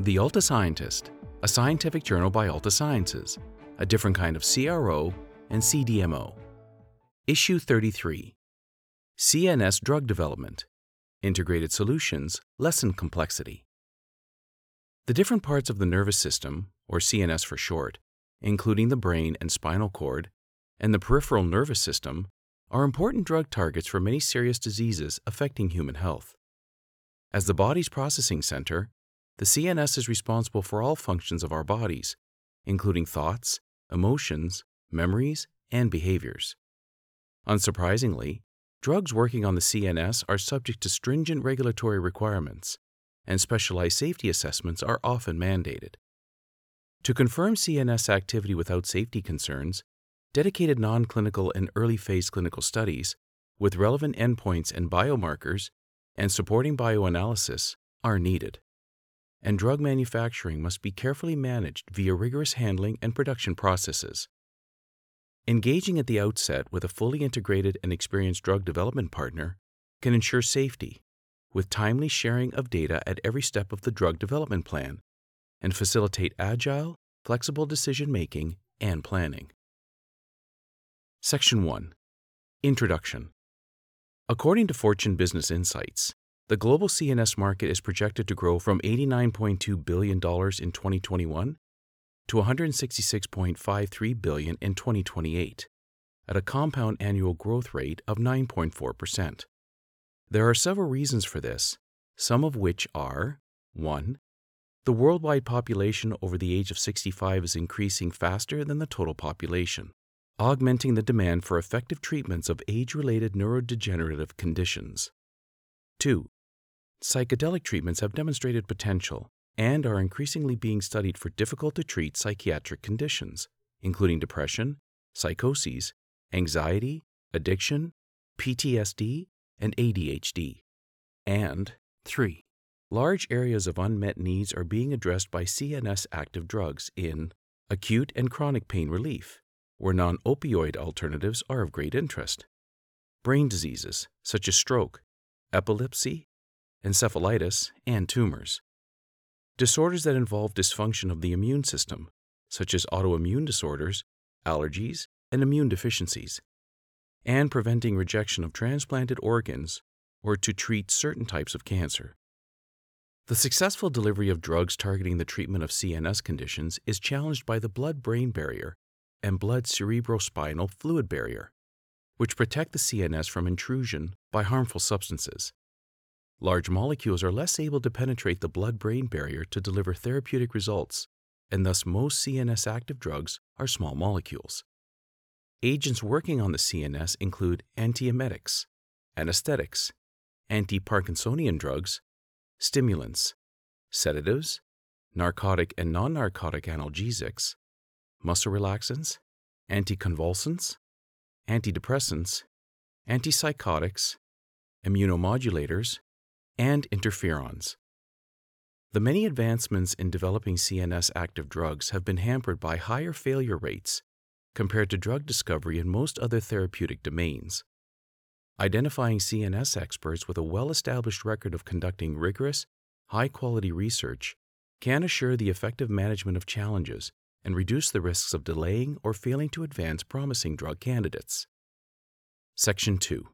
The Altascientist, a scientific journal by Altasciences, a different kind of CRO and CDMO. Issue 33 CNS Drug Development Integrated Solutions Lessen Complexity. The different parts of the nervous system, or CNS for short, including the brain and spinal cord, and the peripheral nervous system, are important drug targets for many serious diseases affecting human health. As the body's processing center, the CNS is responsible for all functions of our bodies, including thoughts, emotions, memories, and behaviors. Unsurprisingly, drugs working on the CNS are subject to stringent regulatory requirements, and specialized safety assessments are often mandated. To confirm CNS activity without safety concerns, dedicated non clinical and early phase clinical studies with relevant endpoints and biomarkers and supporting bioanalysis are needed. And drug manufacturing must be carefully managed via rigorous handling and production processes. Engaging at the outset with a fully integrated and experienced drug development partner can ensure safety, with timely sharing of data at every step of the drug development plan, and facilitate agile, flexible decision making and planning. Section 1 Introduction According to Fortune Business Insights, the global CNS market is projected to grow from $89.2 billion in 2021 to 166.53 billion in 2028, at a compound annual growth rate of 9.4%. There are several reasons for this, some of which are 1. The worldwide population over the age of 65 is increasing faster than the total population, augmenting the demand for effective treatments of age related neurodegenerative conditions. 2. Psychedelic treatments have demonstrated potential and are increasingly being studied for difficult to treat psychiatric conditions, including depression, psychoses, anxiety, addiction, PTSD, and ADHD. And 3. Large areas of unmet needs are being addressed by CNS active drugs in acute and chronic pain relief, where non opioid alternatives are of great interest, brain diseases such as stroke, epilepsy, encephalitis, and tumors, disorders that involve dysfunction of the immune system, such as autoimmune disorders, allergies, and immune deficiencies, and preventing rejection of transplanted organs or to treat certain types of cancer. The successful delivery of drugs targeting the treatment of CNS conditions is challenged by the blood brain barrier and blood cerebrospinal fluid barrier, which protect the CNS from intrusion by harmful substances. Large molecules are less able to penetrate the blood brain barrier to deliver therapeutic results, and thus most CNS active drugs are small molecules. Agents working on the CNS include antiemetics, anesthetics, anti Parkinsonian drugs, stimulants, sedatives, narcotic and non narcotic analgesics, muscle relaxants, anticonvulsants, antidepressants, antipsychotics, immunomodulators, and interferons. The many advancements in developing CNS active drugs have been hampered by higher failure rates compared to drug discovery in most other therapeutic domains. Identifying CNS experts with a well established record of conducting rigorous, high quality research can assure the effective management of challenges and reduce the risks of delaying or failing to advance promising drug candidates. Section 2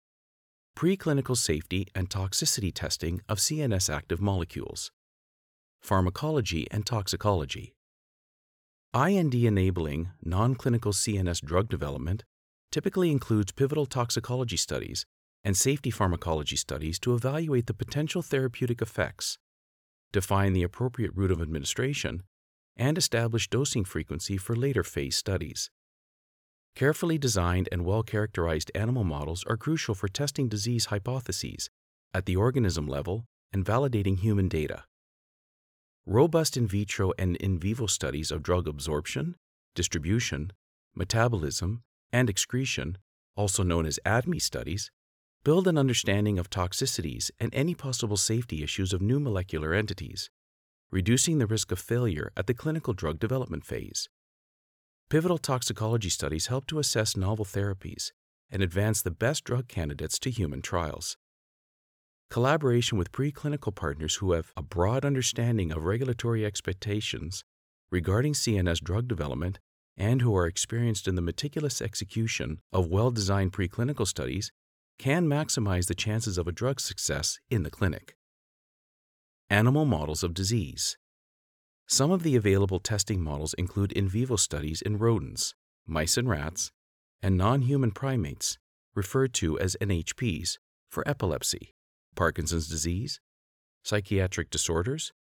Preclinical safety and toxicity testing of CNS active molecules, pharmacology and toxicology. IND enabling non clinical CNS drug development typically includes pivotal toxicology studies and safety pharmacology studies to evaluate the potential therapeutic effects, define the appropriate route of administration, and establish dosing frequency for later phase studies. Carefully designed and well characterized animal models are crucial for testing disease hypotheses at the organism level and validating human data. Robust in vitro and in vivo studies of drug absorption, distribution, metabolism, and excretion, also known as ADME studies, build an understanding of toxicities and any possible safety issues of new molecular entities, reducing the risk of failure at the clinical drug development phase. Pivotal toxicology studies help to assess novel therapies and advance the best drug candidates to human trials. collaboration with preclinical partners who have a broad understanding of regulatory expectations regarding CNS drug development and who are experienced in the meticulous execution of well designed preclinical studies can maximize the chances of a drug success in the clinic. Animal models of disease. Some of the available testing models include in vivo studies in rodents, mice and rats, and non human primates, referred to as NHPs, for epilepsy, Parkinson's disease, psychiatric disorders,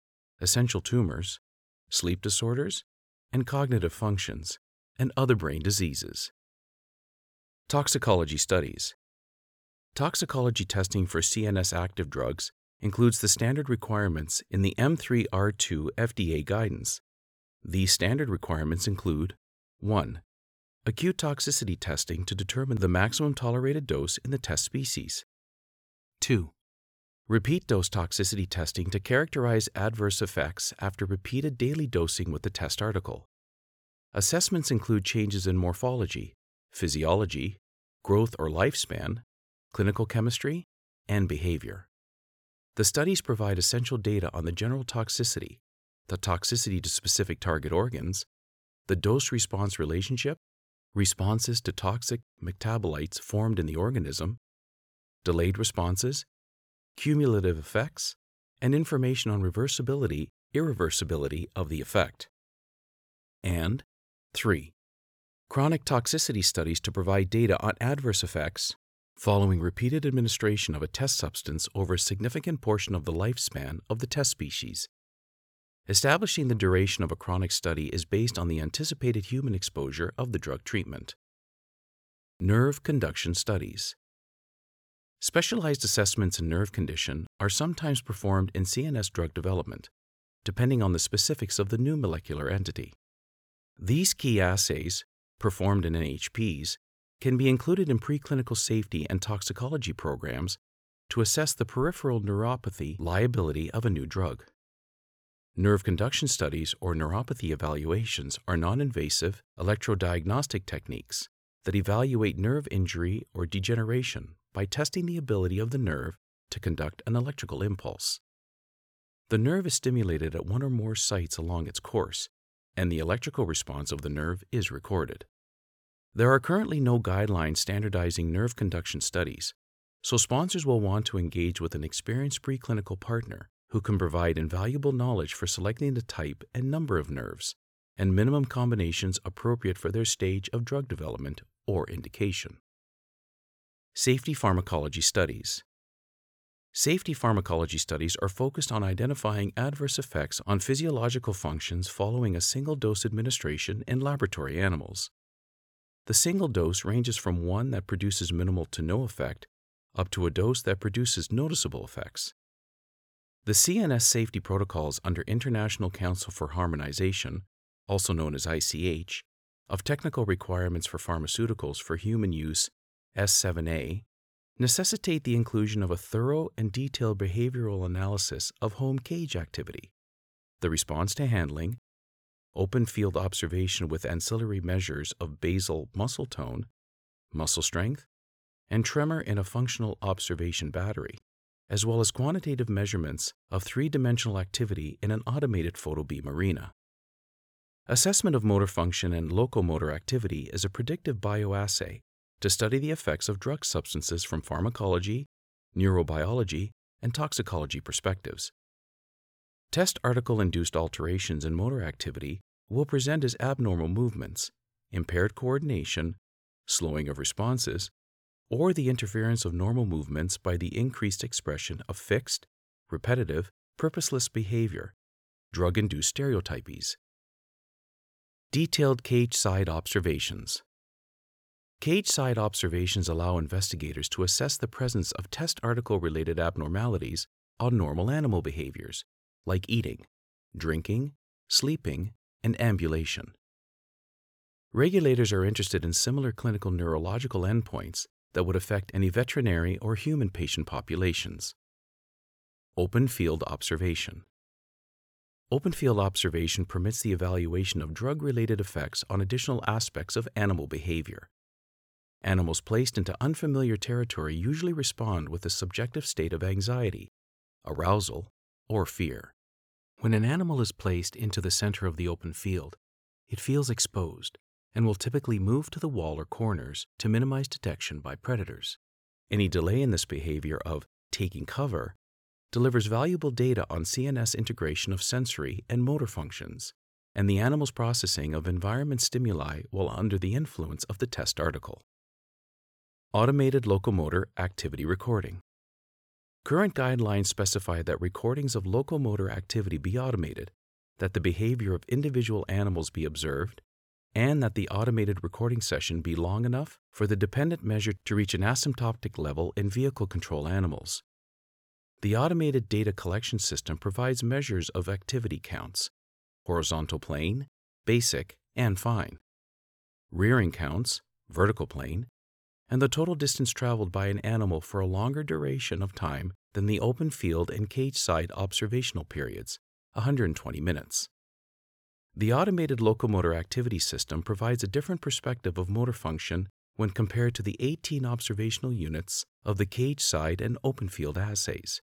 essential tremors, sleep disorders, and cognitive functions, and other brain diseases. Toxicology studies. Toxicology testing for CNS active drugs includes the standard requirements in the M3R2 FDA guidance. These standard requirements include 1. Acute toxicity testing to determine the maximum tolerated dose in the test species. 2. Repeat dose toxicity testing to characterize adverse effects after repeated daily dosing with the test article. Assessments include changes in morphology, physiology, growth or lifespan, clinical chemistry, and behavior. The studies provide essential data on the general toxicity, the toxicity to specific target organs, the dose response relationship, responses to toxic metabolites formed in the organism, delayed responses, cumulative effects, and information on reversibility, irreversibility of the effect. And 3. Chronic toxicity studies to provide data on adverse effects following repeated administration of a test substance over a significant portion of the lifespan of the test species. Establishing the duration of a chronic study is based on the anticipated human exposure of the drug treatment. Nerve conduction studies. Specialized assessments in nerve conduction are sometimes performed in CNS drug development, depending on the specifics of the new molecular entity. These key assays, performed in NHPs, can be included in preclinical safety and toxicology programs to assess the peripheral neuropathy liability of a new drug. Nerve conduction studies or neuropathy evaluations are non invasive electrodiagnostic techniques that evaluate nerve injury or degeneration by testing the ability of the nerve to conduct an electrical impulse. The nerve is stimulated at one or more sites along its course, and the electrical response of the nerve is recorded. There are currently no guidelines standardizing nerve conduction studies, so sponsors will want to engage with an experienced preclinical partner who can provide invaluable knowledge for selecting the type and number of nerves and minimum combinations appropriate for their stage of drug development or indication. Safety pharmacology studies. Safety pharmacology studies are focused on identifying adverse effects on physiological functions following a single dose administration in laboratory animals. The single dose ranges from one that produces minimal to no effect up to a dose that produces noticeable effects. The CNS safety protocols under International Council for Harmonization, also known as ICH, of technical requirements for pharmaceuticals for human use S7A, necessitate the inclusion of a thorough and detailed behavioral analysis of home cage activity, the response to handling, open field observation with ancillary measures of basal muscle tone, muscle strength, and tremor in a functional observation battery, as well as quantitative measurements of three dimensional activity in an automated photobeam arena. Assessment of motor function and locomotor activity is a predictive bioassay to study the effects of drug substances from pharmacology, neurobiology, and toxicology perspectives. Test article induced alterations in motor activity will present as abnormal movements, impaired coordination, slowing of responses, or the interference of normal movements by the increased expression of fixed, repetitive, purposeless behavior, drug induced stereotypies. Detailed cage side observations. Cage side observations allow investigators to assess the presence of test article related abnormalities on normal animal behaviors, like eating, drinking, sleeping, and ambulation. Regulators are interested in similar clinical neurological endpoints that would affect any veterinary or human patient populations. Open field observation. Open field observation permits the evaluation of drug related effects on additional aspects of animal behavior. Animals placed into unfamiliar territory usually respond with a subjective state of anxiety, arousal, or fear. When an animal is placed into the center of the open field, it feels exposed and will typically move to the wall or corners to minimize detection by predators. Any delay in this behavior of taking cover delivers valuable data on CNS integration of sensory and motor functions and the animal's processing of environment stimuli while under the influence of the test article. Automated locomotor activity recording. Current guidelines specify that recordings of locomotor activity be automated, that the behavior of individual animals be observed, and that the automated recording session be long enough for the dependent measure to reach an asymptotic level in vehicle control animals. The automated data collection system provides measures of activity counts horizontal plane, basic, and fine, rearing counts, vertical plane, and the total distance traveled by an animal for a longer duration of time than the open field and cage side observational periods, 120 minutes. The automated locomotor activity system provides a different perspective of motor function when compared to the 18 observational units of the cage side and open field assays.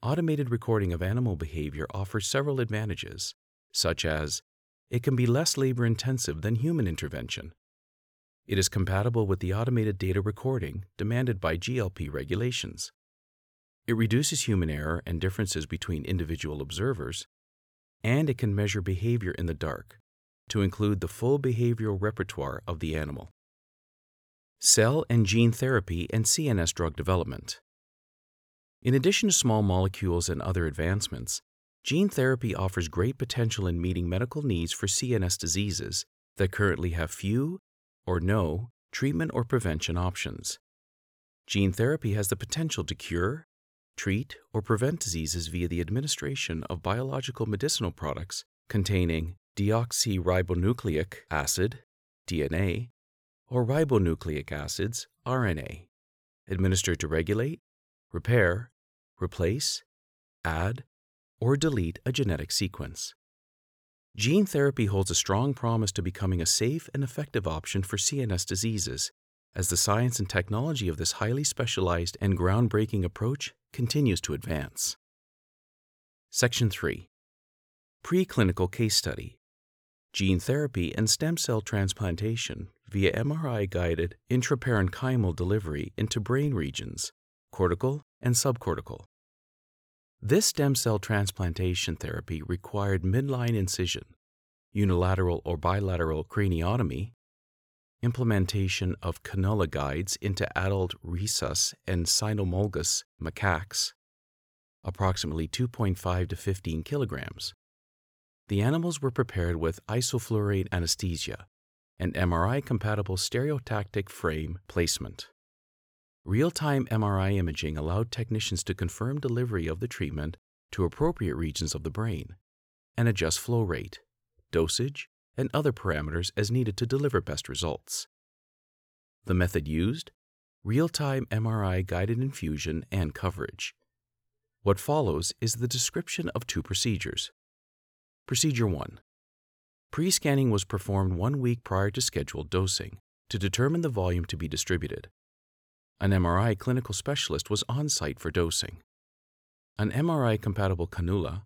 Automated recording of animal behavior offers several advantages, such as it can be less labor intensive than human intervention, it is compatible with the automated data recording demanded by GLP regulations. It reduces human error and differences between individual observers, and it can measure behavior in the dark to include the full behavioral repertoire of the animal. Cell and gene therapy and CNS drug development. In addition to small molecules and other advancements, gene therapy offers great potential in meeting medical needs for CNS diseases that currently have few or no treatment or prevention options. Gene therapy has the potential to cure, treat, or prevent diseases via the administration of biological medicinal products containing deoxyribonucleic acid, DNA, or ribonucleic acids, RNA, administered to regulate, repair, replace, add, or delete a genetic sequence. Gene therapy holds a strong promise to becoming a safe and effective option for CNS diseases as the science and technology of this highly specialized and groundbreaking approach continues to advance. Section 3 Preclinical Case Study Gene Therapy and Stem Cell Transplantation via MRI guided intraparenchymal delivery into brain regions, cortical and subcortical. This stem cell transplantation therapy required midline incision, unilateral or bilateral craniotomy, implementation of cannula guides into adult rhesus and cynomolgus macaques, approximately 2.5 to 15 kilograms. The animals were prepared with isoflurane anesthesia and MRI compatible stereotactic frame placement. Real time MRI imaging allowed technicians to confirm delivery of the treatment to appropriate regions of the brain and adjust flow rate, dosage, and other parameters as needed to deliver best results. The method used real time MRI guided infusion and coverage. What follows is the description of two procedures. Procedure 1 Pre scanning was performed one week prior to scheduled dosing to determine the volume to be distributed. An MRI clinical specialist was on site for dosing. An MRI compatible cannula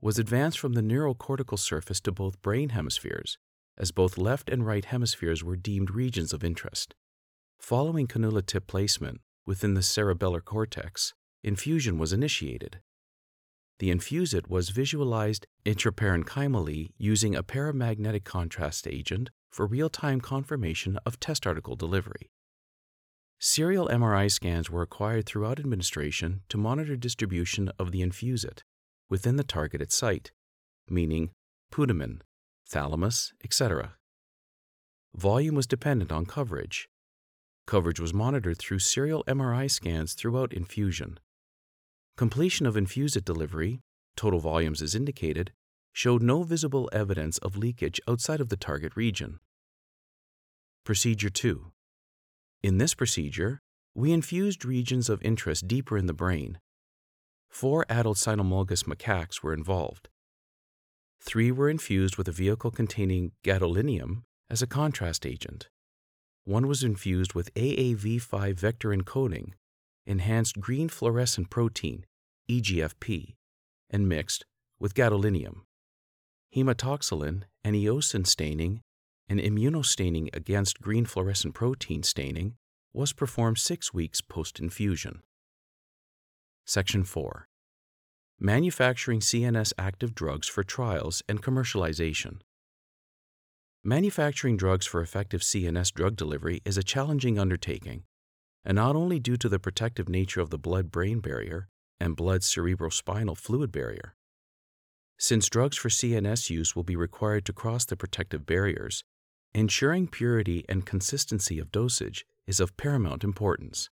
was advanced from the neurocortical surface to both brain hemispheres, as both left and right hemispheres were deemed regions of interest. Following cannula tip placement within the cerebellar cortex, infusion was initiated. The infusate was visualized intraparenchymally using a paramagnetic contrast agent for real time confirmation of test article delivery. Serial MRI scans were acquired throughout administration to monitor distribution of the infusate within the targeted site, meaning putamen, thalamus, etc. Volume was dependent on coverage. Coverage was monitored through serial MRI scans throughout infusion. Completion of infusate delivery, total volumes as indicated, showed no visible evidence of leakage outside of the target region. Procedure 2 in this procedure, we infused regions of interest deeper in the brain. Four adult cynomolgus macaques were involved. Three were infused with a vehicle containing gadolinium as a contrast agent. one was infused with AAV5 vector encoding, enhanced green fluorescent protein, EGFP, and mixed with gadolinium. Hematoxylin and eosin staining and immunostaining against green fluorescent protein staining was performed six weeks post infusion. Section 4 Manufacturing CNS active drugs for trials and commercialization. Manufacturing drugs for effective CNS drug delivery is a challenging undertaking, and not only due to the protective nature of the blood brain barrier and blood cerebrospinal fluid barrier. Since drugs for CNS use will be required to cross the protective barriers, ensuring purity and consistency of dosage is of paramount importance.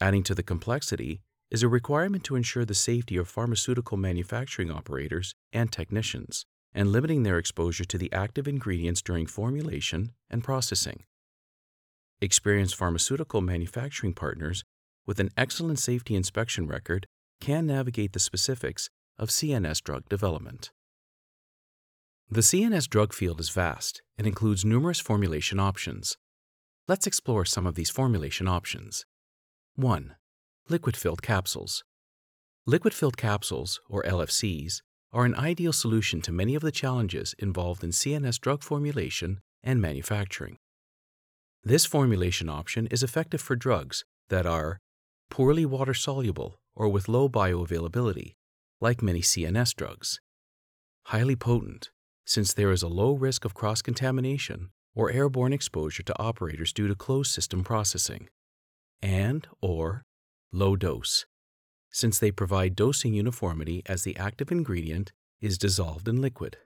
Adding to the complexity is a requirement to ensure the safety of pharmaceutical manufacturing operators and technicians, and limiting their exposure to the active ingredients during formulation and processing. Experienced pharmaceutical manufacturing partners with an excellent safety inspection record can navigate the specifics of CNS drug development. The CNS drug field is vast and includes numerous formulation options. Let's explore some of these formulation options. 1. Liquid filled capsules. Liquid filled capsules, or LFCs, are an ideal solution to many of the challenges involved in CNS drug formulation and manufacturing. This formulation option is effective for drugs that are poorly water soluble or with low bioavailability, like many CNS drugs, highly potent, since there is a low risk of cross contamination or airborne exposure to operators due to closed system processing, and or low dose, since they provide dosing uniformity as the active ingredient is dissolved in liquid.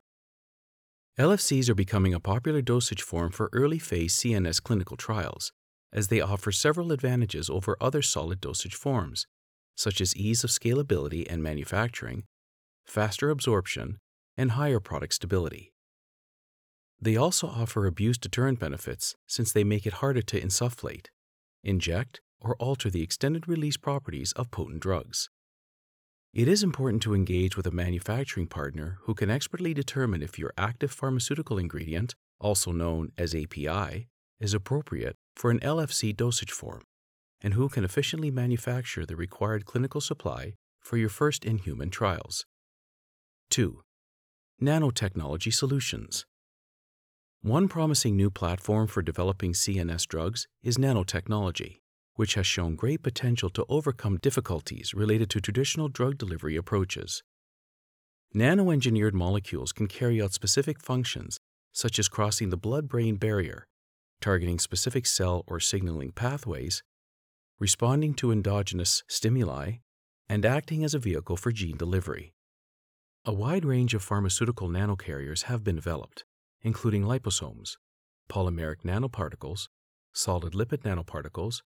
LFCs are becoming a popular dosage form for early phase CNS clinical trials, as they offer several advantages over other solid dosage forms, such as ease of scalability and manufacturing, faster absorption, and higher product stability. They also offer abuse deterrent benefits since they make it harder to insufflate, inject, or alter the extended release properties of potent drugs. It is important to engage with a manufacturing partner who can expertly determine if your active pharmaceutical ingredient, also known as API, is appropriate for an LFC dosage form, and who can efficiently manufacture the required clinical supply for your first in human trials. 2 nanotechnology solutions. One promising new platform for developing CNS drugs is nanotechnology, which has shown great potential to overcome difficulties related to traditional drug delivery approaches. Nano-engineered molecules can carry out specific functions such as crossing the blood-brain barrier, targeting specific cell or signaling pathways, responding to endogenous stimuli, and acting as a vehicle for gene delivery. A wide range of pharmaceutical nanocarriers have been developed, including liposomes, polymeric nanoparticles, solid lipid nanoparticles,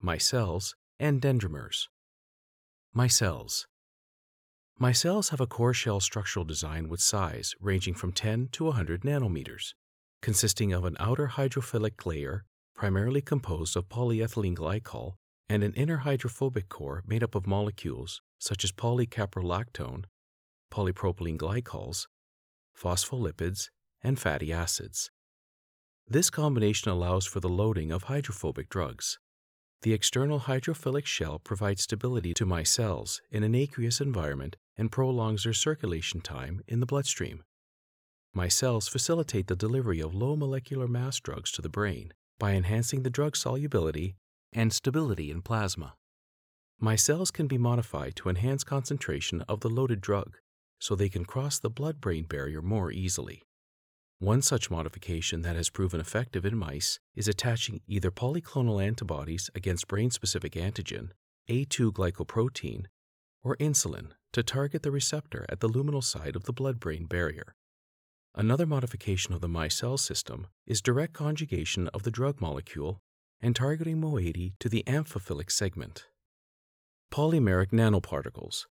micelles, and dendrimers. Micelles. Micelles have a core shell structural design with size ranging from 10 to 100 nanometers, consisting of an outer hydrophilic layer primarily composed of polyethylene glycol and an inner hydrophobic core made up of molecules such as polycaprolactone polypropylene glycols, phospholipids, and fatty acids. This combination allows for the loading of hydrophobic drugs. The external hydrophilic shell provides stability to micelles in an aqueous environment and prolongs their circulation time in the bloodstream. Micelles facilitate the delivery of low molecular mass drugs to the brain by enhancing the drug solubility and stability in plasma. Micelles can be modified to enhance concentration of the loaded drug so they can cross the blood brain barrier more easily. One such modification that has proven effective in mice is attaching either polyclonal antibodies against brain specific antigen, A2 glycoprotein, or insulin to target the receptor at the luminal side of the blood brain barrier. Another modification of the micelle system is direct conjugation of the drug molecule and targeting moiety to the amphiphilic segment. Polymeric nanoparticles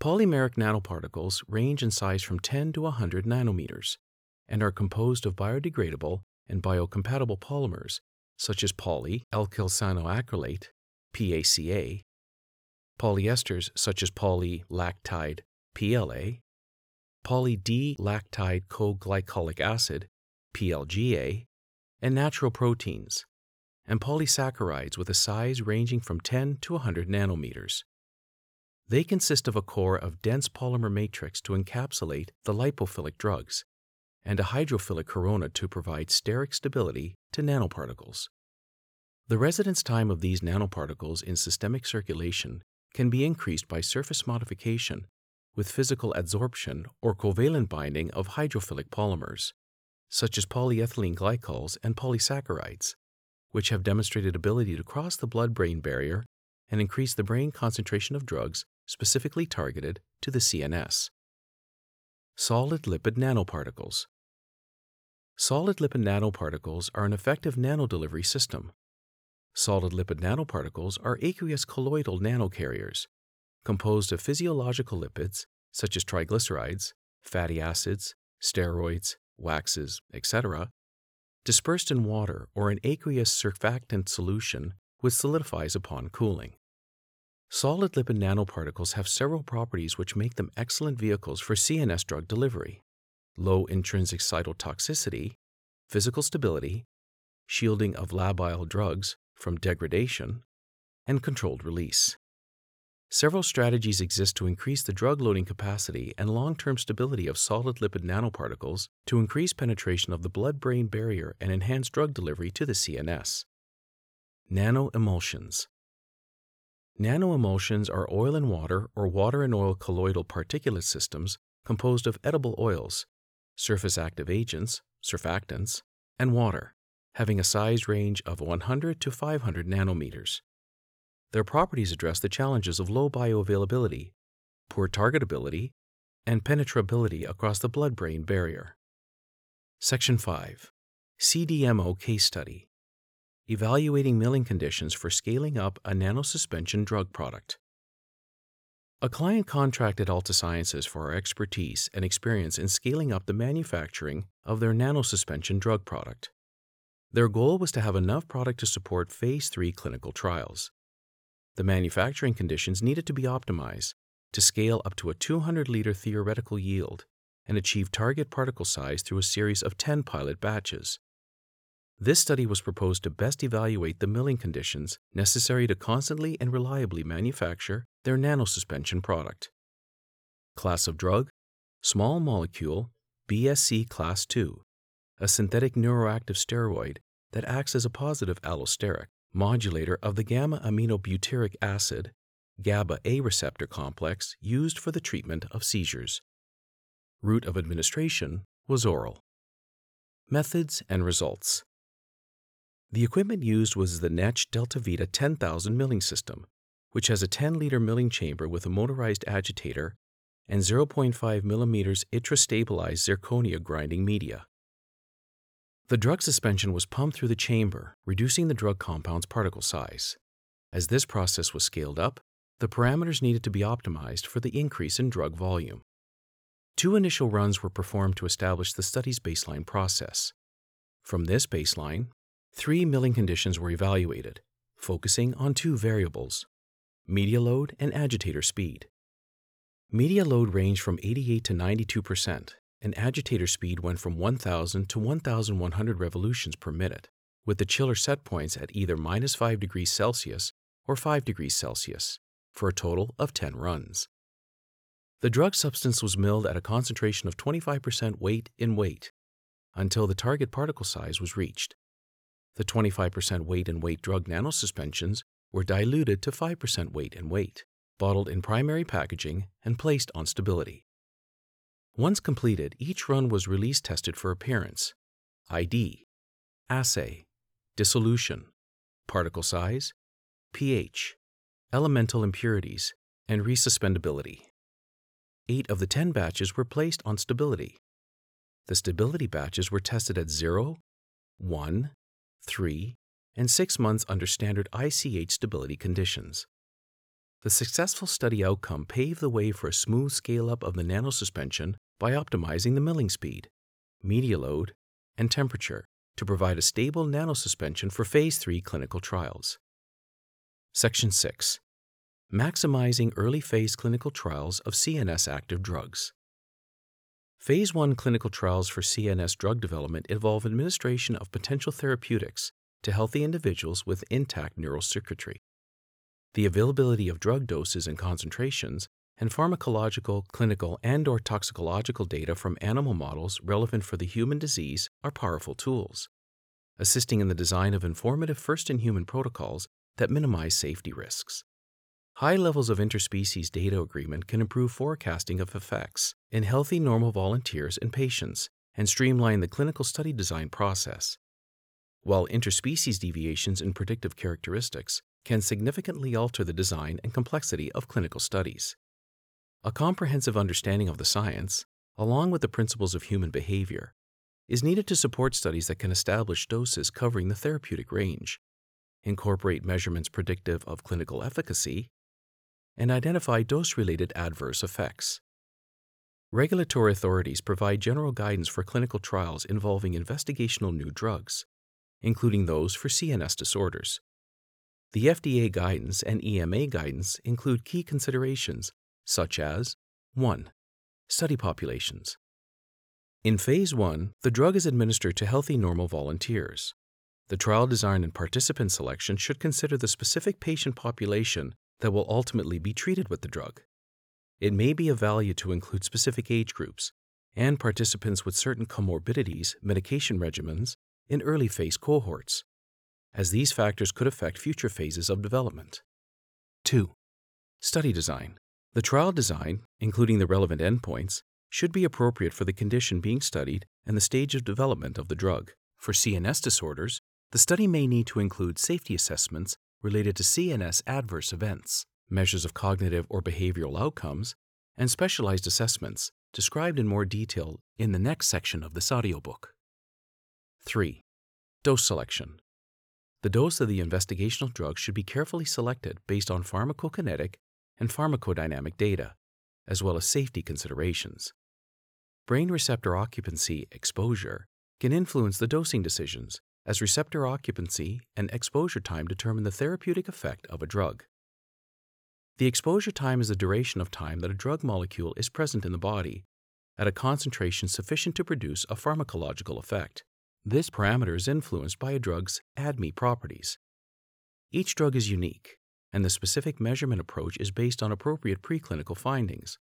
Polymeric nanoparticles range in size from 10 to 100 nanometers and are composed of biodegradable and biocompatible polymers such as poly-alkylcyanoacrylate PACA, polyesters such as polylactide PLA, poly-D-lactide coglycolic acid PLGA, and natural proteins, and polysaccharides with a size ranging from 10 to 100 nanometers. They consist of a core of dense polymer matrix to encapsulate the lipophilic drugs and a hydrophilic corona to provide steric stability to nanoparticles. The residence time of these nanoparticles in systemic circulation can be increased by surface modification with physical adsorption or covalent binding of hydrophilic polymers, such as polyethylene glycols and polysaccharides, which have demonstrated ability to cross the blood brain barrier and increase the brain concentration of drugs specifically targeted to the CNS. Solid lipid nanoparticles. Solid lipid nanoparticles are an effective nanodelivery system. Solid lipid nanoparticles are aqueous colloidal nanocarriers composed of physiological lipids such as triglycerides, fatty acids, steroids, waxes, etc., dispersed in water or an aqueous surfactant solution which solidifies upon cooling. Solid lipid nanoparticles have several properties which make them excellent vehicles for CNS drug delivery low intrinsic cytotoxicity, physical stability, shielding of labile drugs from degradation, and controlled release. Several strategies exist to increase the drug loading capacity and long term stability of solid lipid nanoparticles to increase penetration of the blood brain barrier and enhance drug delivery to the CNS. Nanoemulsions. Nanoemulsions are oil and water or water and oil colloidal particulate systems composed of edible oils, surface active agents, surfactants, and water, having a size range of 100 to 500 nanometers. Their properties address the challenges of low bioavailability, poor targetability, and penetrability across the blood brain barrier. Section 5 CDMO Case Study Evaluating milling conditions for scaling up a nanosuspension drug product. A client contracted Altasciences for our expertise and experience in scaling up the manufacturing of their nanosuspension drug product. Their goal was to have enough product to support phase 3 clinical trials. The manufacturing conditions needed to be optimized to scale up to a 200 liter theoretical yield and achieve target particle size through a series of 10 pilot batches. This study was proposed to best evaluate the milling conditions necessary to constantly and reliably manufacture their nanosuspension product. Class of drug Small molecule BCS Class II, a synthetic neuroactive steroid that acts as a positive allosteric modulator of the gamma aminobutyric acid GABA A receptor complex used for the treatment of seizures. Route of administration was oral. Methods and results. The equipment used was the Netzsch DeltaVita 10,000 milling system, which has a 10 liter milling chamber with a motorized agitator and 0.5 millimeters yttria stabilized zirconia grinding media. The drug suspension was pumped through the chamber, reducing the drug compound's particle size. As this process was scaled up, the parameters needed to be optimized for the increase in drug volume. Two initial runs were performed to establish the study's baseline process. From this baseline, three milling conditions were evaluated, focusing on two variables media load and agitator speed. Media load ranged from 88 to 92 percent, and agitator speed went from 1000 to 1100 revolutions per minute, with the chiller set points at either minus 5 degrees Celsius or 5 degrees Celsius, for a total of 10 runs. The drug substance was milled at a concentration of 25% weight in weight until the target particle size was reached. The 25% weight in weight drug nanosuspensions were diluted to 5% weight in weight, bottled in primary packaging, and placed on stability. Once completed, each run was release tested for appearance, ID, assay, dissolution, particle size, pH, elemental impurities, and resuspendability. Eight of the 10 batches were placed on stability. The stability batches were tested at 0, 1, 3, and 6 months under standard ICH stability conditions. The successful study outcome paved the way for a smooth scale up of the nanosuspension by optimizing the milling speed, media load, and temperature to provide a stable nanosuspension for Phase 3 clinical trials. Section 6 Maximizing early phase clinical trials of CNS active drugs. Phase 1 clinical trials for CNS drug development involve administration of potential therapeutics to healthy individuals with intact neural circuitry. The availability of drug doses and concentrations and pharmacological, clinical, and or toxicological data from animal models relevant for the human disease are powerful tools, assisting in the design of informative first-in-human protocols that minimize safety risks. High levels of interspecies data agreement can improve forecasting of effects in healthy normal volunteers and patients and streamline the clinical study design process. While interspecies deviations in predictive characteristics can significantly alter the design and complexity of clinical studies. A comprehensive understanding of the science, along with the principles of human behavior, is needed to support studies that can establish doses covering the therapeutic range, incorporate measurements predictive of clinical efficacy, and identify dose related adverse effects. Regulatory authorities provide general guidance for clinical trials involving investigational new drugs, including those for CNS disorders. The FDA guidance and EMA guidance include key considerations such as 1. Study populations. In Phase 1, the drug is administered to healthy normal volunteers. The trial design and participant selection should consider the specific patient population that will ultimately be treated with the drug. It may be of value to include specific age groups and participants with certain comorbidities, medication regimens, in early phase cohorts, as these factors could affect future phases of development. 2. Study design. The trial design, including the relevant endpoints, should be appropriate for the condition being studied and the stage of development of the drug. For CNS disorders, the study may need to include safety assessments related to CNS adverse events, measures of cognitive or behavioral outcomes, and specialized assessments described in more detail in the next section of this audiobook. 3. Dose selection. The dose of the investigational drug should be carefully selected based on pharmacokinetic and pharmacodynamic data, as well as safety considerations. Brain receptor occupancy exposure can influence the dosing decisions, as receptor occupancy and exposure time determine the therapeutic effect of a drug. The exposure time is the duration of time that a drug molecule is present in the body at a concentration sufficient to produce a pharmacological effect. This parameter is influenced by a drug's ADME properties. Each drug is unique, and the specific measurement approach is based on appropriate preclinical findings,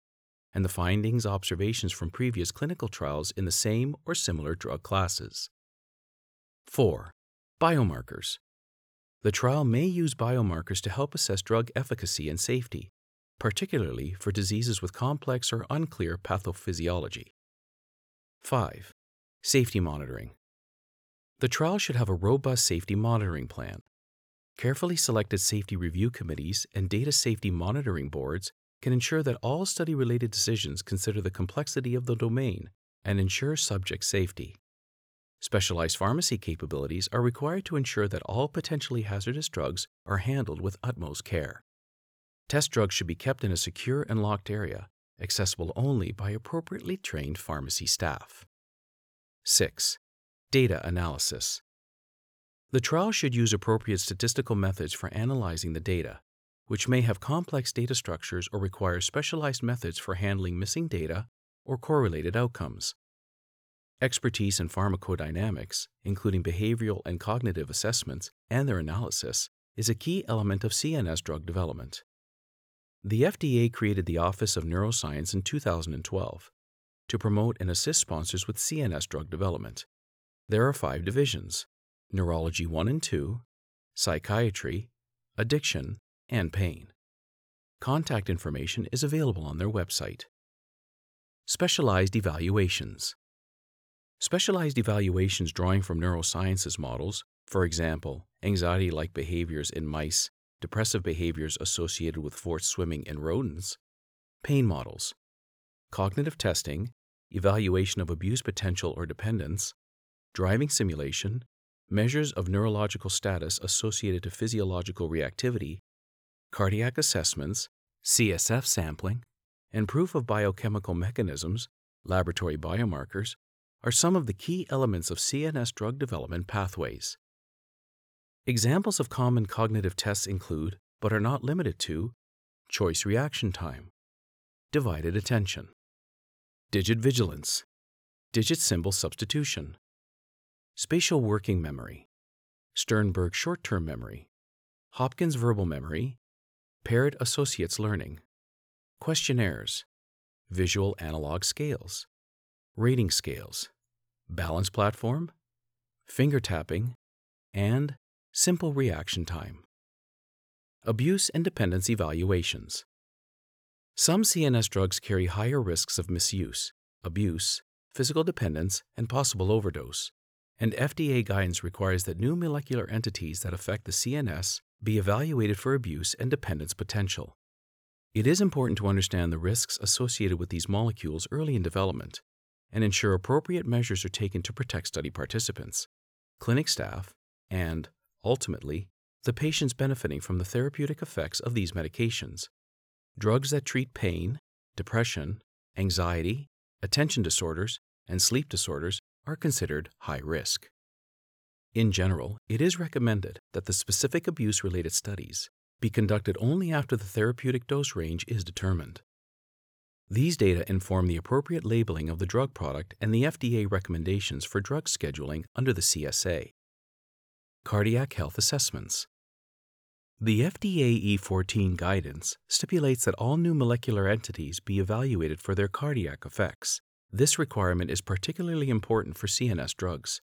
and the findings observations from previous clinical trials in the same or similar drug classes. 4. Biomarkers. The trial may use biomarkers to help assess drug efficacy and safety, particularly for diseases with complex or unclear pathophysiology. 5. Safety monitoring. The trial should have a robust safety monitoring plan Carefully selected safety review committees and data safety monitoring boards can ensure that all study related decisions consider the complexity of the domain and ensure subject safety. Specialized pharmacy capabilities are required to ensure that all potentially hazardous drugs are handled with utmost care. Test drugs should be kept in a secure and locked area, accessible only by appropriately trained pharmacy staff. 6. Data analysis. The trial should use appropriate statistical methods for analyzing the data, which may have complex data structures or require specialized methods for handling missing data or correlated outcomes. Expertise in pharmacodynamics, including behavioral and cognitive assessments and their analysis, is a key element of CNS drug development. The FDA created the Office of Neuroscience in 2012 to promote and assist sponsors with CNS drug development. There are five divisions Neurology 1 and 2, Psychiatry, Addiction, and Pain. Contact information is available on their website. Specialized Evaluations Specialized evaluations drawing from neurosciences models, for example, anxiety like behaviors in mice, depressive behaviors associated with forced swimming in rodents, pain models, cognitive testing, evaluation of abuse potential or dependence, driving simulation, measures of neurological status associated to physiological reactivity, cardiac assessments, CSF sampling, and proof of biochemical mechanisms, laboratory biomarkers, are some of the key elements of CNS drug development pathways. Examples of common cognitive tests include, but are not limited to, choice reaction time, divided attention, digit vigilance, digit symbol substitution, spatial working memory, Sternberg short term memory, Hopkins verbal memory, paired associates learning, questionnaires, visual analog scales, rating scales, balance platform, finger tapping, and simple reaction time. Abuse and dependence evaluations. Some CNS drugs carry higher risks of misuse, abuse, physical dependence, and possible overdose, and FDA guidance requires that new molecular entities that affect the CNS be evaluated for abuse and dependence potential. It is important to understand the risks associated with these molecules early in development and ensure appropriate measures are taken to protect study participants, clinic staff, and, ultimately, the patients benefiting from the therapeutic effects of these medications. Drugs that treat pain, depression, anxiety, attention disorders, and sleep disorders are considered high risk. In general, it is recommended that the specific abuse related studies be conducted only after the therapeutic dose range is determined. These data inform the appropriate labeling of the drug product and the FDA recommendations for drug scheduling under the CSA. Cardiac Health Assessments The FDA E14 guidance stipulates that all new molecular entities be evaluated for their cardiac effects. This requirement is particularly important for CNS drugs.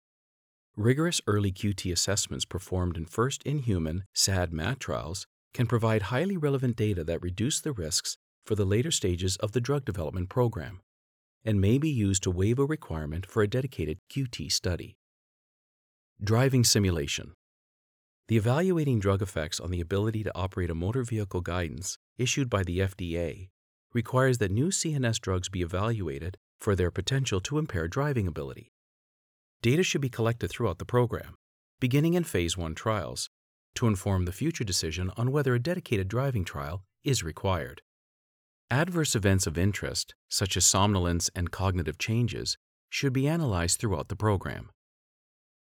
Rigorous early QT assessments performed in first in human SAD MAD trials can provide highly relevant data that reduce the risks for the later stages of the drug development program and may be used to waive a requirement for a dedicated QT study. Driving simulation. The evaluating drug effects on the ability to operate a motor vehicle guidance issued by the FDA requires that new CNS drugs be evaluated for their potential to impair driving ability. Data should be collected throughout the program, beginning in Phase 1 trials, to inform the future decision on whether a dedicated driving trial is required. Adverse events of interest, such as somnolence and cognitive changes, should be analyzed throughout the program.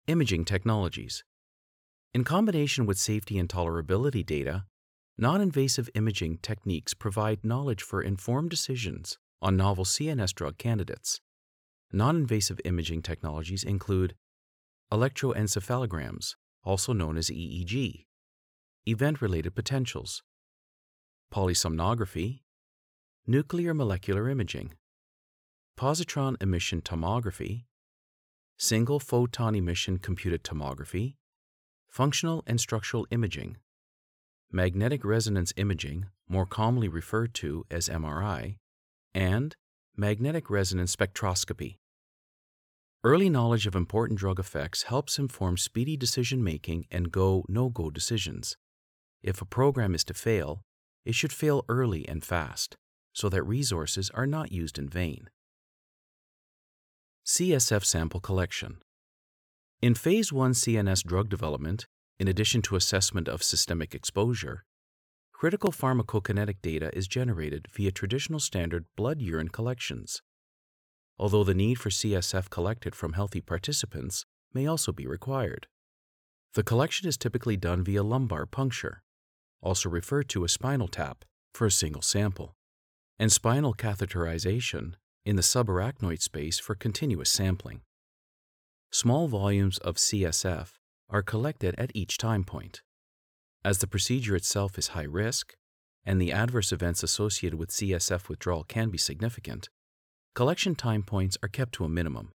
Imaging technologies. In combination with safety and tolerability data, non invasive imaging techniques provide knowledge for informed decisions on novel CNS drug candidates. Non invasive imaging technologies include electroencephalograms, also known as EEG, event related potentials, polysomnography, nuclear molecular imaging, positron emission tomography, single photon emission computed tomography, functional and structural imaging, magnetic resonance imaging, more commonly referred to as MRI, and magnetic resonance spectroscopy. Early knowledge of important drug effects helps inform speedy decision making and go no go decisions. If a program is to fail, it should fail early and fast so that resources are not used in vain. CSF sample collection. In Phase 1 CNS drug development, in addition to assessment of systemic exposure, critical pharmacokinetic data is generated via traditional standard blood urine collections, although the need for CSF collected from healthy participants may also be required. The collection is typically done via lumbar puncture, also referred to as spinal tap, for a single sample and spinal catheterization in the subarachnoid space for continuous sampling. Small volumes of CSF are collected at each time point. As the procedure itself is high risk, and the adverse events associated with CSF withdrawal can be significant, collection time points are kept to a minimum.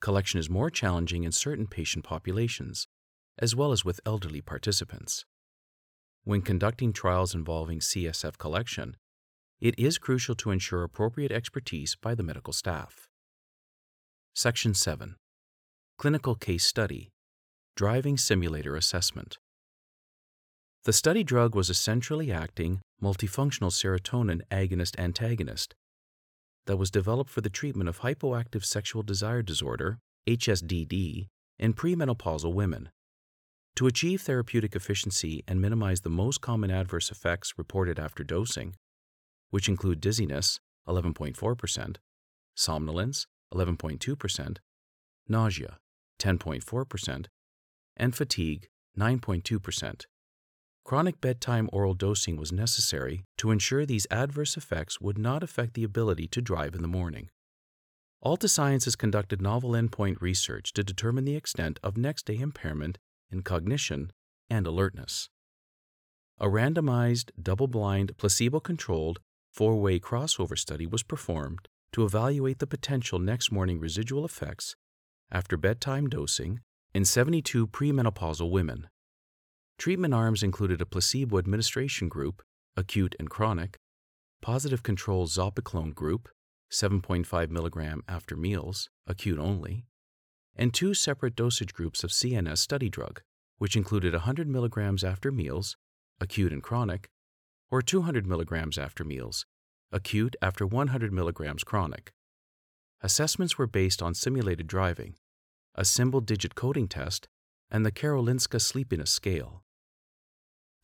Collection is more challenging in certain patient populations, as well as with elderly participants. When conducting trials involving CSF collection, it is crucial to ensure appropriate expertise by the medical staff. Section 7 Clinical Case Study Driving Simulator Assessment The study drug was a centrally acting, multifunctional serotonin agonist antagonist that was developed for the treatment of hypoactive sexual desire disorder, HSDD, in premenopausal women. To achieve therapeutic efficiency and minimize the most common adverse effects reported after dosing, which include dizziness, 11.4%, somnolence, 11.2%, nausea, 10.4%, and fatigue, 9.2%. Chronic bedtime oral dosing was necessary to ensure these adverse effects would not affect the ability to drive in the morning. Altasciences conducted novel endpoint research to determine the extent of next day impairment in cognition and alertness. A randomized, double blind, placebo controlled, four way crossover study was performed to evaluate the potential next morning residual effects after bedtime dosing in 72 premenopausal women. Treatment arms included a placebo administration group, acute and chronic, positive control zopiclone group, 7.5 mg after meals, acute only, and two separate dosage groups of CNS study drug, which included 100 mg after meals, acute and chronic, or 200 mg after meals, acute after 100 mg chronic. Assessments were based on simulated driving, a symbol digit coding test, and the Karolinska Sleepiness Scale.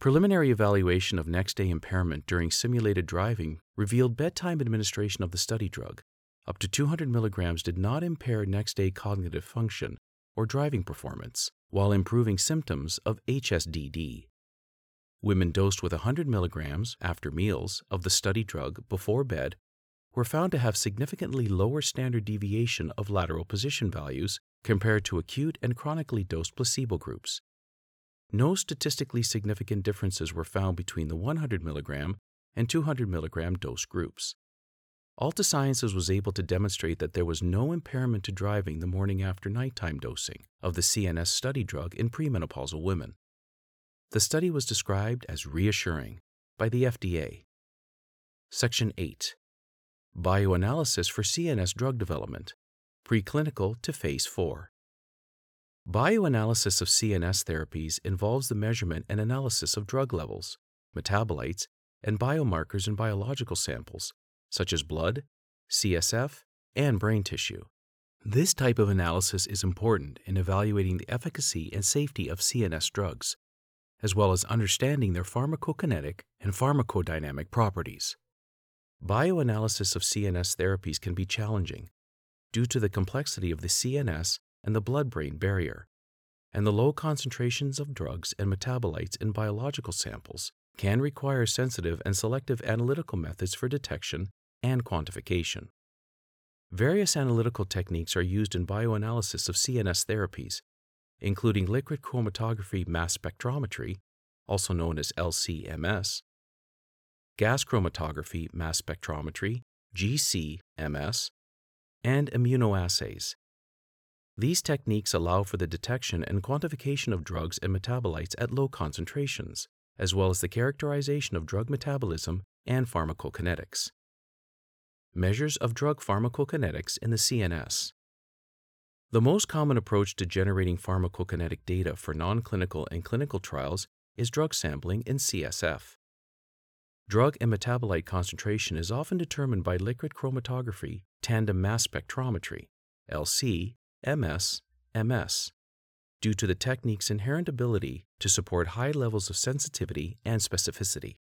Preliminary evaluation of next day impairment during simulated driving revealed bedtime administration of the study drug, up to 200 milligrams, did not impair next day cognitive function or driving performance while improving symptoms of HSDD. Women dosed with 100 milligrams after meals of the study drug before bed were found to have significantly lower standard deviation of lateral position values compared to acute and chronically dosed placebo groups. No statistically significant differences were found between the 100 mg and 200 mg dose groups. Altasciences was able to demonstrate that there was no impairment to driving the morning after nighttime dosing of the CNS study drug in premenopausal women. The study was described as reassuring by the FDA. Section 8 Bioanalysis for CNS drug development, preclinical to phase 4. Bioanalysis of CNS therapies involves the measurement and analysis of drug levels, metabolites, and biomarkers in biological samples, such as blood, CSF, and brain tissue. This type of analysis is important in evaluating the efficacy and safety of CNS drugs, as well as understanding their pharmacokinetic and pharmacodynamic properties. Bioanalysis of CNS therapies can be challenging due to the complexity of the CNS and the blood brain barrier, and the low concentrations of drugs and metabolites in biological samples can require sensitive and selective analytical methods for detection and quantification. Various analytical techniques are used in bioanalysis of CNS therapies, including liquid chromatography mass spectrometry, also known as LCMS, gas chromatography mass spectrometry, GCMS, and immunoassays. These techniques allow for the detection and quantification of drugs and metabolites at low concentrations, as well as the characterization of drug metabolism and pharmacokinetics. Measures of drug pharmacokinetics in the CNS. The most common approach to generating pharmacokinetic data for non clinical and clinical trials is drug sampling in CSF. Drug and metabolite concentration is often determined by liquid chromatography tandem mass spectrometry, LC, MS, MS, due to the technique's inherent ability to support high levels of sensitivity and specificity.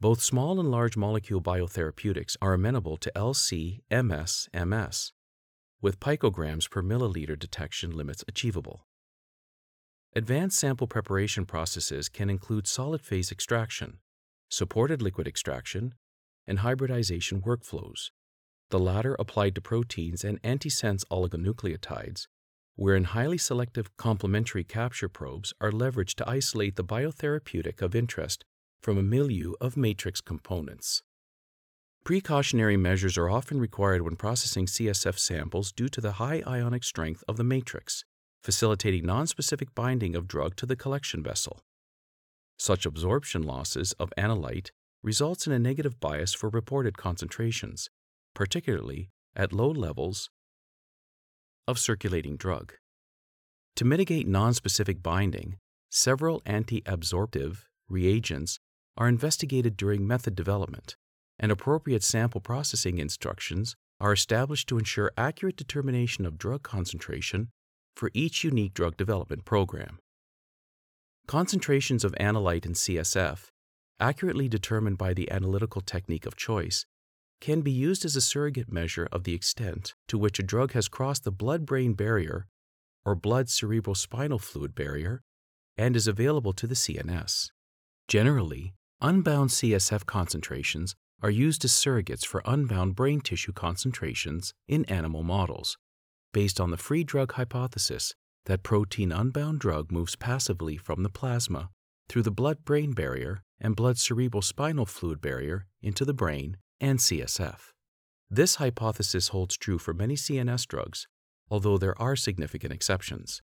Both small and large molecule biotherapeutics are amenable to LC, MS, MS, with picograms per milliliter detection limits achievable. Advanced sample preparation processes can include solid phase extraction, supported liquid extraction, and hybridization workflows, the latter applied to proteins and antisense oligonucleotides, wherein highly selective complementary capture probes are leveraged to isolate the biotherapeutic of interest from a milieu of matrix components. Precautionary measures are often required when processing CSF samples due to the high ionic strength of the matrix, facilitating nonspecific binding of drug to the collection vessel. Such absorption losses of analyte results in a negative bias for reported concentrations, particularly at low levels of circulating drug. To mitigate nonspecific binding, several anti-absorptive reagents are investigated during method development, and appropriate sample processing instructions are established to ensure accurate determination of drug concentration for each unique drug development program. Concentrations of analyte in CSF, accurately determined by the analytical technique of choice, can be used as a surrogate measure of the extent to which a drug has crossed the blood brain barrier or blood cerebrospinal fluid barrier and is available to the CNS. Generally, unbound CSF concentrations are used as surrogates for unbound brain tissue concentrations in animal models, based on the free drug hypothesis that protein unbound drug moves passively from the plasma through the blood brain barrier and blood cerebral spinal fluid barrier into the brain and CSF. This hypothesis holds true for many CNS drugs, although there are significant exceptions.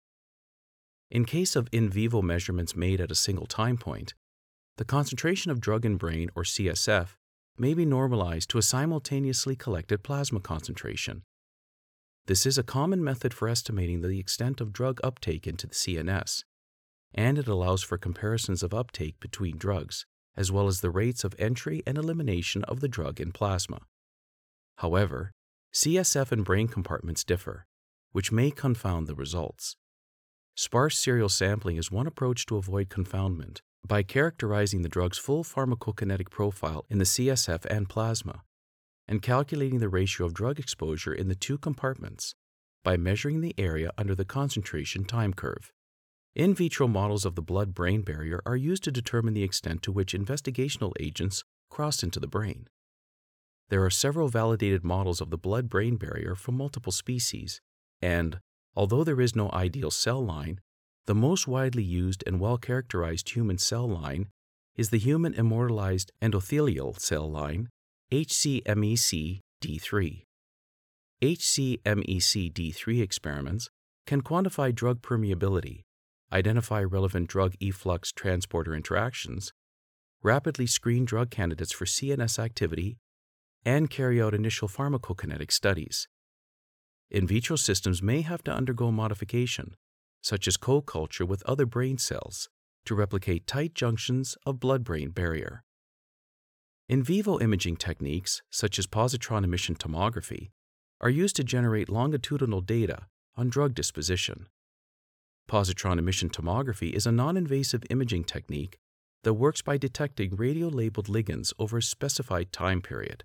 In case of in vivo measurements made at a single time point, the concentration of drug in brain or CSF may be normalized to a simultaneously collected plasma concentration. This is a common method for estimating the extent of drug uptake into the CNS, and it allows for comparisons of uptake between drugs, as well as the rates of entry and elimination of the drug in plasma. However, CSF and brain compartments differ, which may confound the results. Sparse serial sampling is one approach to avoid confoundment by characterizing the drug's full pharmacokinetic profile in the CSF and plasma, and calculating the ratio of drug exposure in the two compartments by measuring the area under the concentration time curve. In vitro models of the blood brain barrier are used to determine the extent to which investigational agents cross into the brain. There are several validated models of the blood brain barrier from multiple species, and Although there is no ideal cell line, the most widely used and well characterized human cell line is the human immortalized endothelial cell line, HCMEC D3. HCMEC D3 experiments can quantify drug permeability, identify relevant drug efflux transporter interactions, rapidly screen drug candidates for CNS activity, and carry out initial pharmacokinetic studies. In vitro systems may have to undergo modification, such as co culture with other brain cells, to replicate tight junctions of blood brain barrier. In vivo imaging techniques, such as positron emission tomography, are used to generate longitudinal data on drug disposition. Positron emission tomography is a non invasive imaging technique that works by detecting radio-labeled ligands over a specified time period.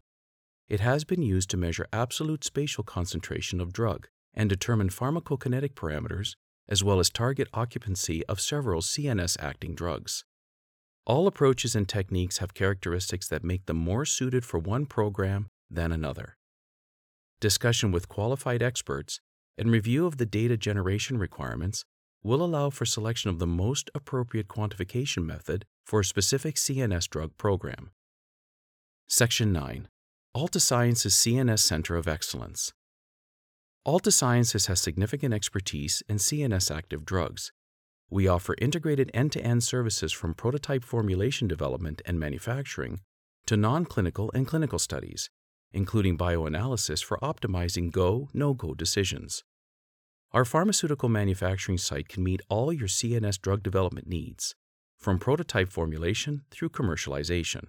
It has been used to measure absolute spatial concentration of drug and determine pharmacokinetic parameters as well as target occupancy of several CNS acting drugs. All approaches and techniques have characteristics that make them more suited for one program than another. Discussion with qualified experts and review of the data generation requirements will allow for selection of the most appropriate quantification method for a specific CNS drug program. Section 9 Altasciences CNS Center of Excellence. Altasciences has significant expertise in CNS active drugs. We offer integrated end to end services from prototype formulation development and manufacturing to non clinical and clinical studies, including bioanalysis for optimizing go no go decisions. Our pharmaceutical manufacturing site can meet all your CNS drug development needs, from prototype formulation through commercialization.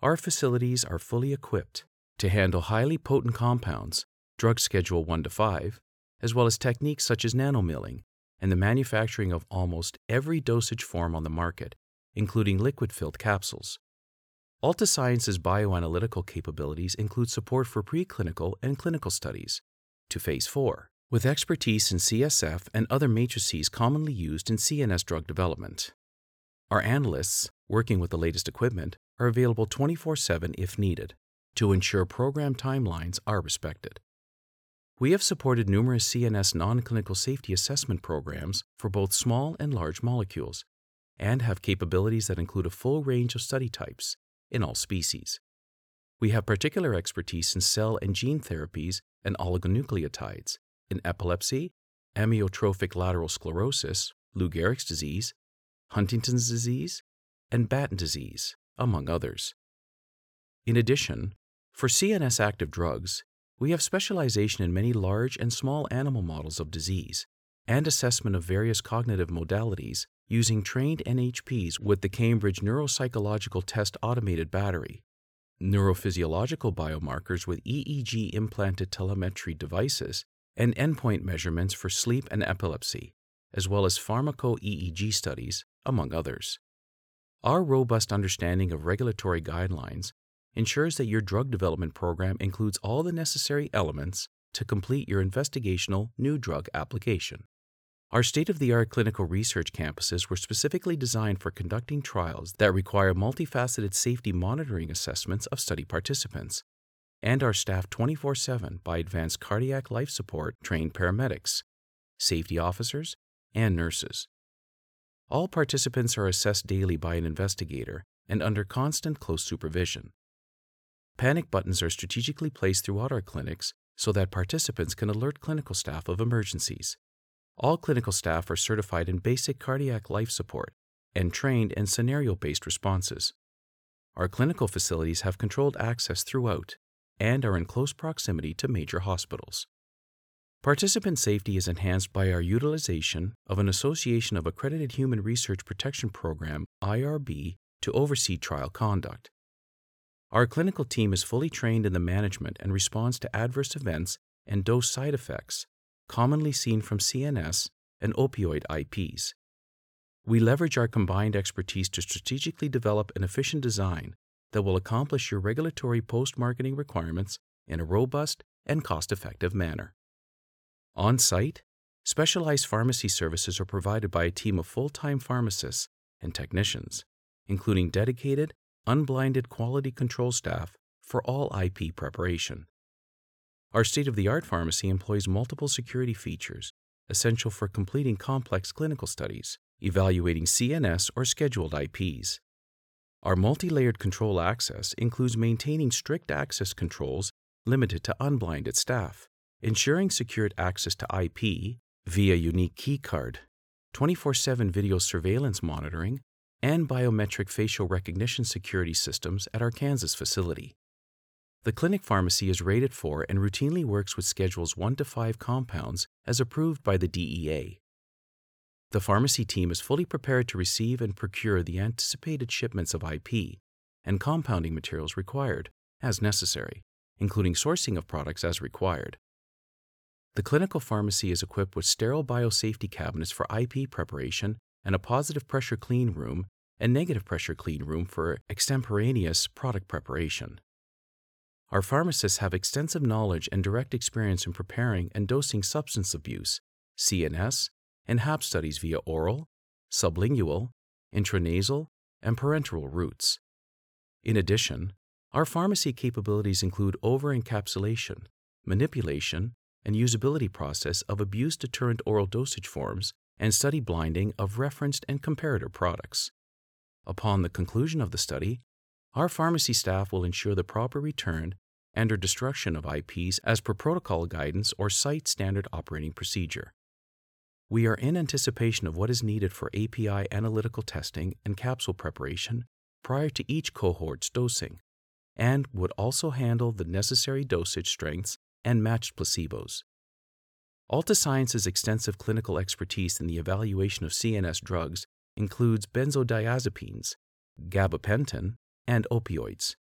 Our facilities are fully equipped to handle highly potent compounds, drug schedule 1 to 5, as well as techniques such as nanomilling and the manufacturing of almost every dosage form on the market, including liquid filled capsules. Altasciences' bioanalytical capabilities include support for preclinical and clinical studies to phase 4, with expertise in CSF and other matrices commonly used in CNS drug development. Our analysts, working with the latest equipment, are available 24 7 if needed to ensure program timelines are respected. We have supported numerous CNS non clinical safety assessment programs for both small and large molecules, and have capabilities that include a full range of study types in all species. We have particular expertise in cell and gene therapies and oligonucleotides, in epilepsy, amyotrophic lateral sclerosis, Lou Gehrig's disease, Huntington's disease, and Batten disease, among others. In addition, for CNS active drugs, we have specialization in many large and small animal models of disease and assessment of various cognitive modalities using trained NHPs with the Cambridge Neuropsychological Test Automated Battery, neurophysiological biomarkers with EEG implanted telemetry devices, and endpoint measurements for sleep and epilepsy, as well as pharmaco EEG studies, among others. Our robust understanding of regulatory guidelines ensures that your drug development program includes all the necessary elements to complete your investigational new drug application. Our state of the art clinical research campuses were specifically designed for conducting trials that require multifaceted safety monitoring assessments of study participants, and are staffed 24 7 by advanced cardiac life support trained paramedics, safety officers, and nurses. All participants are assessed daily by an investigator and under constant close supervision. Panic buttons are strategically placed throughout our clinics so that participants can alert clinical staff of emergencies. All clinical staff are certified in basic cardiac life support and trained in scenario based responses. Our clinical facilities have controlled access throughout and are in close proximity to major hospitals. Participant safety is enhanced by our utilization of an Association of Accredited Human Research Protection Program IRB to oversee trial conduct. Our clinical team is fully trained in the management and response to adverse events and dose side effects commonly seen from CNS and opioid IPs. We leverage our combined expertise to strategically develop an efficient design that will accomplish your regulatory post marketing requirements in a robust and cost effective manner. On site, specialized pharmacy services are provided by a team of full time pharmacists and technicians, including dedicated, unblinded quality control staff for all IP preparation. Our state of the art pharmacy employs multiple security features essential for completing complex clinical studies, evaluating CNS or scheduled IPs. Our multi layered control access includes maintaining strict access controls limited to unblinded staff, ensuring secured access to IP via unique keycard, 24 7 video surveillance monitoring, and biometric facial recognition security systems at our Kansas facility. The clinic pharmacy is rated for and routinely works with Schedules 1 to 5 compounds as approved by the DEA. The pharmacy team is fully prepared to receive and procure the anticipated shipments of IP and compounding materials required, as necessary, including sourcing of products as required. The clinical pharmacy is equipped with sterile biosafety cabinets for IP preparation and a positive pressure clean room and negative pressure clean room for extemporaneous product preparation. Our pharmacists have extensive knowledge and direct experience in preparing and dosing substance abuse, CNS, and HAP studies via oral, sublingual, intranasal, and parenteral routes. In addition, our pharmacy capabilities include over encapsulation, manipulation, and usability process of abuse deterrent oral dosage forms and study blinding of referenced and comparator products. Upon the conclusion of the study, our pharmacy staff will ensure the proper return and or destruction of IPs as per protocol guidance or site standard operating procedure. We are in anticipation of what is needed for API analytical testing and capsule preparation prior to each cohort's dosing, and would also handle the necessary dosage strengths and matched placebos. Altasciences' extensive clinical expertise in the evaluation of CNS drugs includes benzodiazepines, gabapentin, and opioids.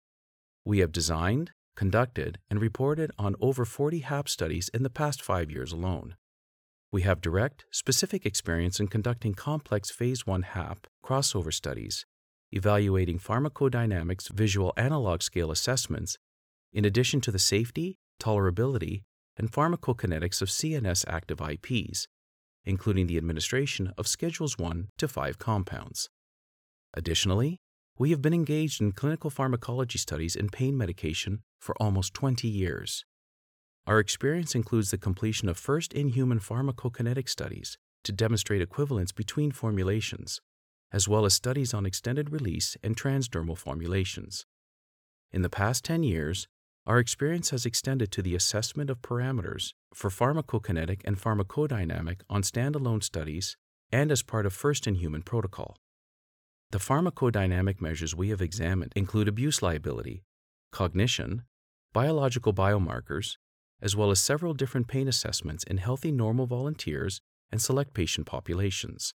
We have designed, conducted, and reported on over 40 HAP studies in the past five years alone. We have direct, specific experience in conducting complex Phase 1 HAP crossover studies, evaluating pharmacodynamics visual analog scale assessments, in addition to the safety, tolerability, and pharmacokinetics of CNS active IPs, including the administration of Schedules 1 to 5 compounds. Additionally, we have been engaged in clinical pharmacology studies in pain medication for almost 20 years. Our experience includes the completion of first in human pharmacokinetic studies to demonstrate equivalence between formulations, as well as studies on extended release and transdermal formulations. In the past 10 years, our experience has extended to the assessment of parameters for pharmacokinetic and pharmacodynamic on standalone studies and as part of first in human protocol. The pharmacodynamic measures we have examined include abuse liability, cognition, biological biomarkers, as well as several different pain assessments in healthy normal volunteers and select patient populations.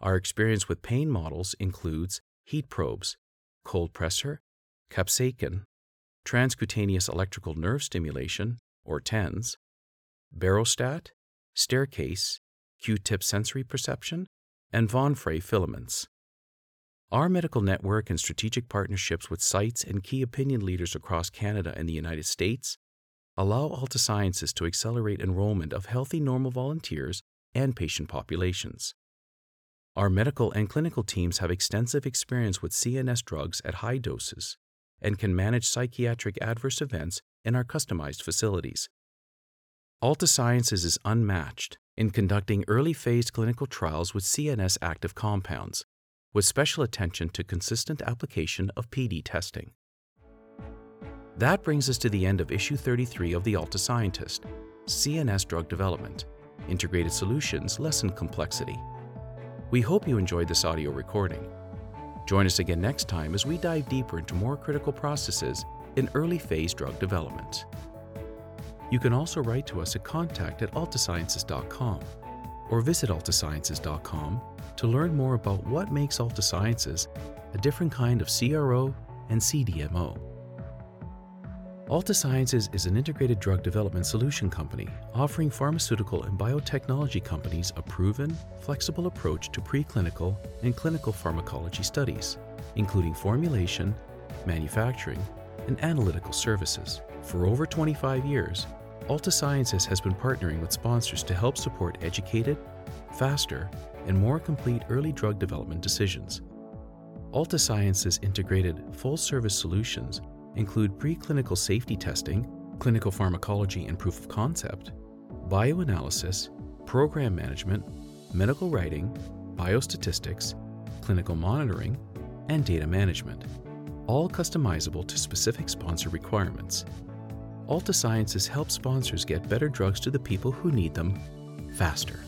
Our experience with pain models includes heat probes, cold pressor, capsaicin, transcutaneous electrical nerve stimulation, or TENS, barostat, staircase, Q-tip sensory perception, and von Frey filaments. Our medical network and strategic partnerships with sites and key opinion leaders across Canada and the United States allow Altasciences to accelerate enrollment of healthy normal volunteers and patient populations. Our medical and clinical teams have extensive experience with CNS drugs at high doses and can manage psychiatric adverse events in our customized facilities. Altasciences is unmatched in conducting early phase clinical trials with CNS active compounds, with special attention to consistent application of PD testing. That brings us to the end of issue 33 of The Altascientist CNS Drug Development Integrated Solutions Lessen Complexity. We hope you enjoyed this audio recording. Join us again next time as we dive deeper into more critical processes in early phase drug development. You can also write to us at contact at altasciences.com or visit altasciences.com to learn more about what makes Altasciences a different kind of CRO and CDMO. Altasciences is an integrated drug development solution company offering pharmaceutical and biotechnology companies a proven, flexible approach to preclinical and clinical pharmacology studies, including formulation, manufacturing, and analytical services. For over 25 years, Altasciences has been partnering with sponsors to help support educated, faster, and more complete early drug development decisions. Altasciences integrated full service solutions include preclinical safety testing, clinical pharmacology and proof of concept, bioanalysis, program management, medical writing, biostatistics, clinical monitoring, and data management, all customizable to specific sponsor requirements. Altasciences helps sponsors get better drugs to the people who need them faster.